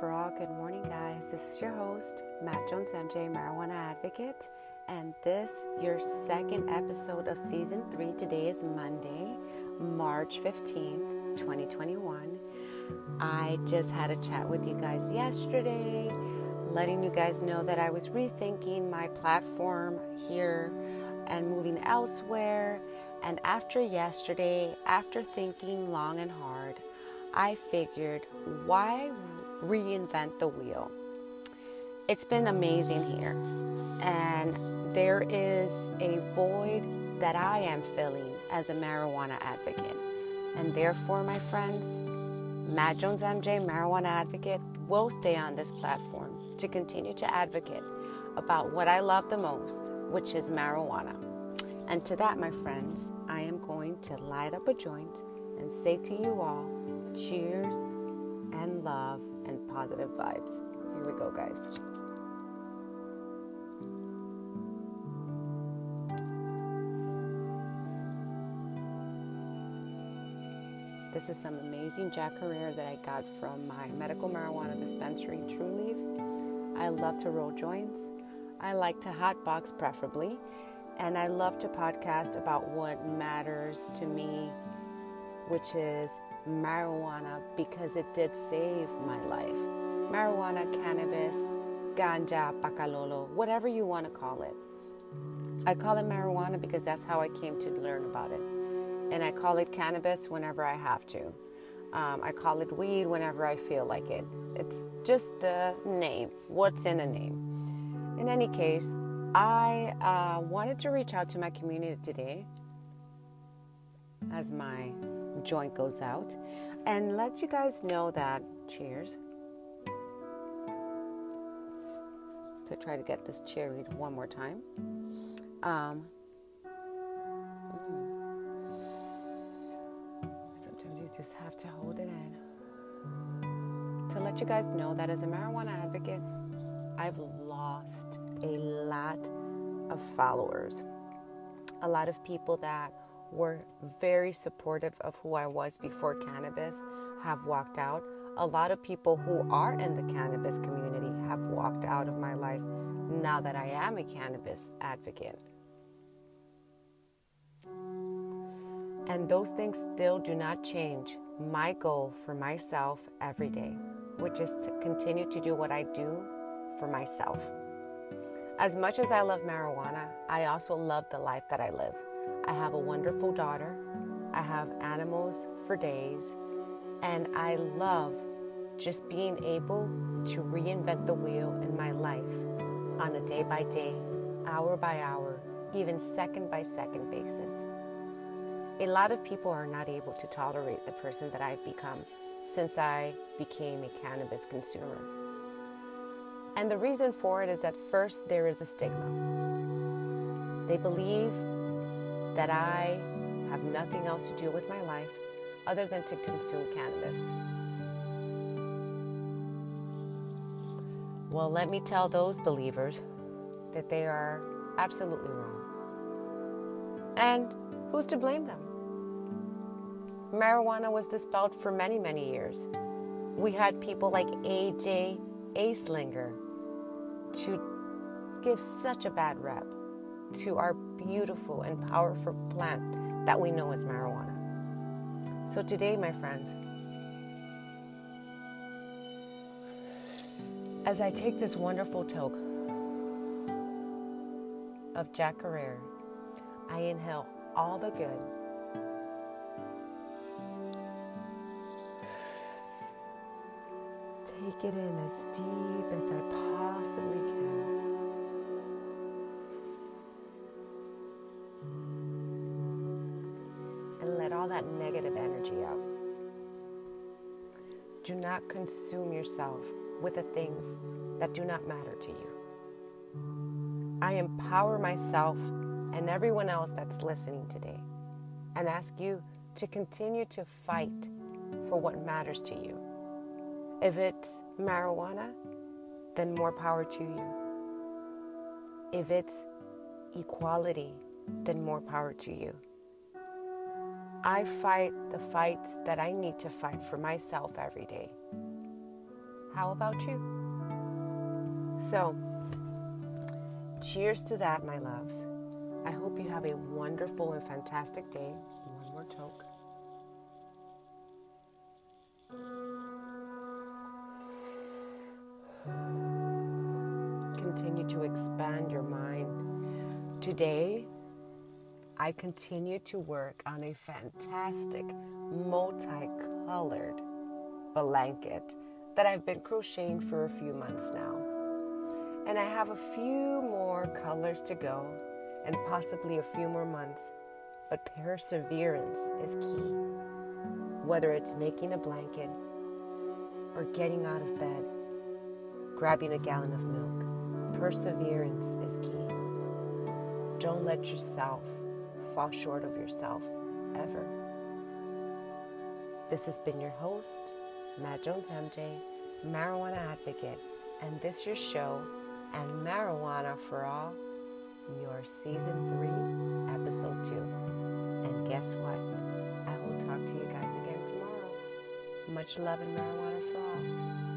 for all. Good morning, guys. This is your host, Matt Jones, MJ, marijuana advocate, and this your second episode of season three. Today is Monday, March 15th, 2021. I just had a chat with you guys yesterday, letting you guys know that I was rethinking my platform here and moving elsewhere. And after yesterday, after thinking long and hard, I figured, why reinvent the wheel? It's been amazing here, and there is a void that I am filling as a marijuana advocate. And therefore, my friends, Matt Jones MJ, marijuana advocate, will stay on this platform to continue to advocate about what I love the most, which is marijuana. And to that, my friends, I am going to light up a joint and say to you all, cheers and love and positive vibes. Here we go, guys. This is some amazing Jack Herer that I got from my medical marijuana dispensary, Trulieve. I love to roll joints. I like to hotbox preferably. And I love to podcast about what matters to me, which is marijuana because it did save my life. Marijuana, cannabis, ganja, bacalolo, whatever you want to call it. I call it marijuana because that's how I came to learn about it. And I call it cannabis whenever I have to. Um, I call it weed whenever I feel like it. It's just a name. What's in a name? In any case, I uh, wanted to reach out to my community today as my joint goes out and let you guys know that, cheers. So try to get this cherry one more time. Um, mm. sometimes you just have to hold it in. To let you guys know that as a marijuana advocate, I've lost a lot of followers. A lot of people that were very supportive of who I was before cannabis have walked out. A lot of people who are in the cannabis community have walked out of my life now that I am a cannabis advocate. And those things still do not change my goal for myself every day, which is to continue to do what I do for myself. As much as I love marijuana, I also love the life that I live. I have a wonderful daughter. I have animals for days. And I love just being able to reinvent the wheel in my life on a day by day, hour by hour, even second by second basis. A lot of people are not able to tolerate the person that I've become since I became a cannabis consumer. And the reason for it is that first there is a stigma. They believe that I have nothing else to do with my life other than to consume cannabis. Well, let me tell those believers that they are absolutely wrong. And who's to blame them? Marijuana was dispelled for many, many years. We had people like A.J. Anslinger to give such a bad rep to our beautiful and powerful plant that we know as marijuana. So, today, my friends, as I take this wonderful toke of Jack I inhale all the good. Take it in as deep as I possibly can. All that negative energy out. Do not consume yourself with the things that do not matter to you. I empower myself and everyone else that's listening today and ask you to continue to fight for what matters to you. If it's marijuana, then more power to you. If it's equality, then more power to you. I fight the fights that I need to fight for myself every day. How about you? So, cheers to that, my loves. I hope you have a wonderful and fantastic day. One more toke. Continue to expand your mind. Today, I continue to work on a fantastic multicolored blanket that I've been crocheting for a few months now. And I have a few more colors to go and possibly a few more months, but perseverance is key. Whether it's making a blanket or getting out of bed, grabbing a gallon of milk, perseverance is key. Don't let yourself fall short of yourself ever. This has been your host, Matt Jones MJ, marijuana advocate, and this your show and marijuana for all, your season three, episode two. And guess what? I will talk to you guys again tomorrow. Much love and marijuana for all.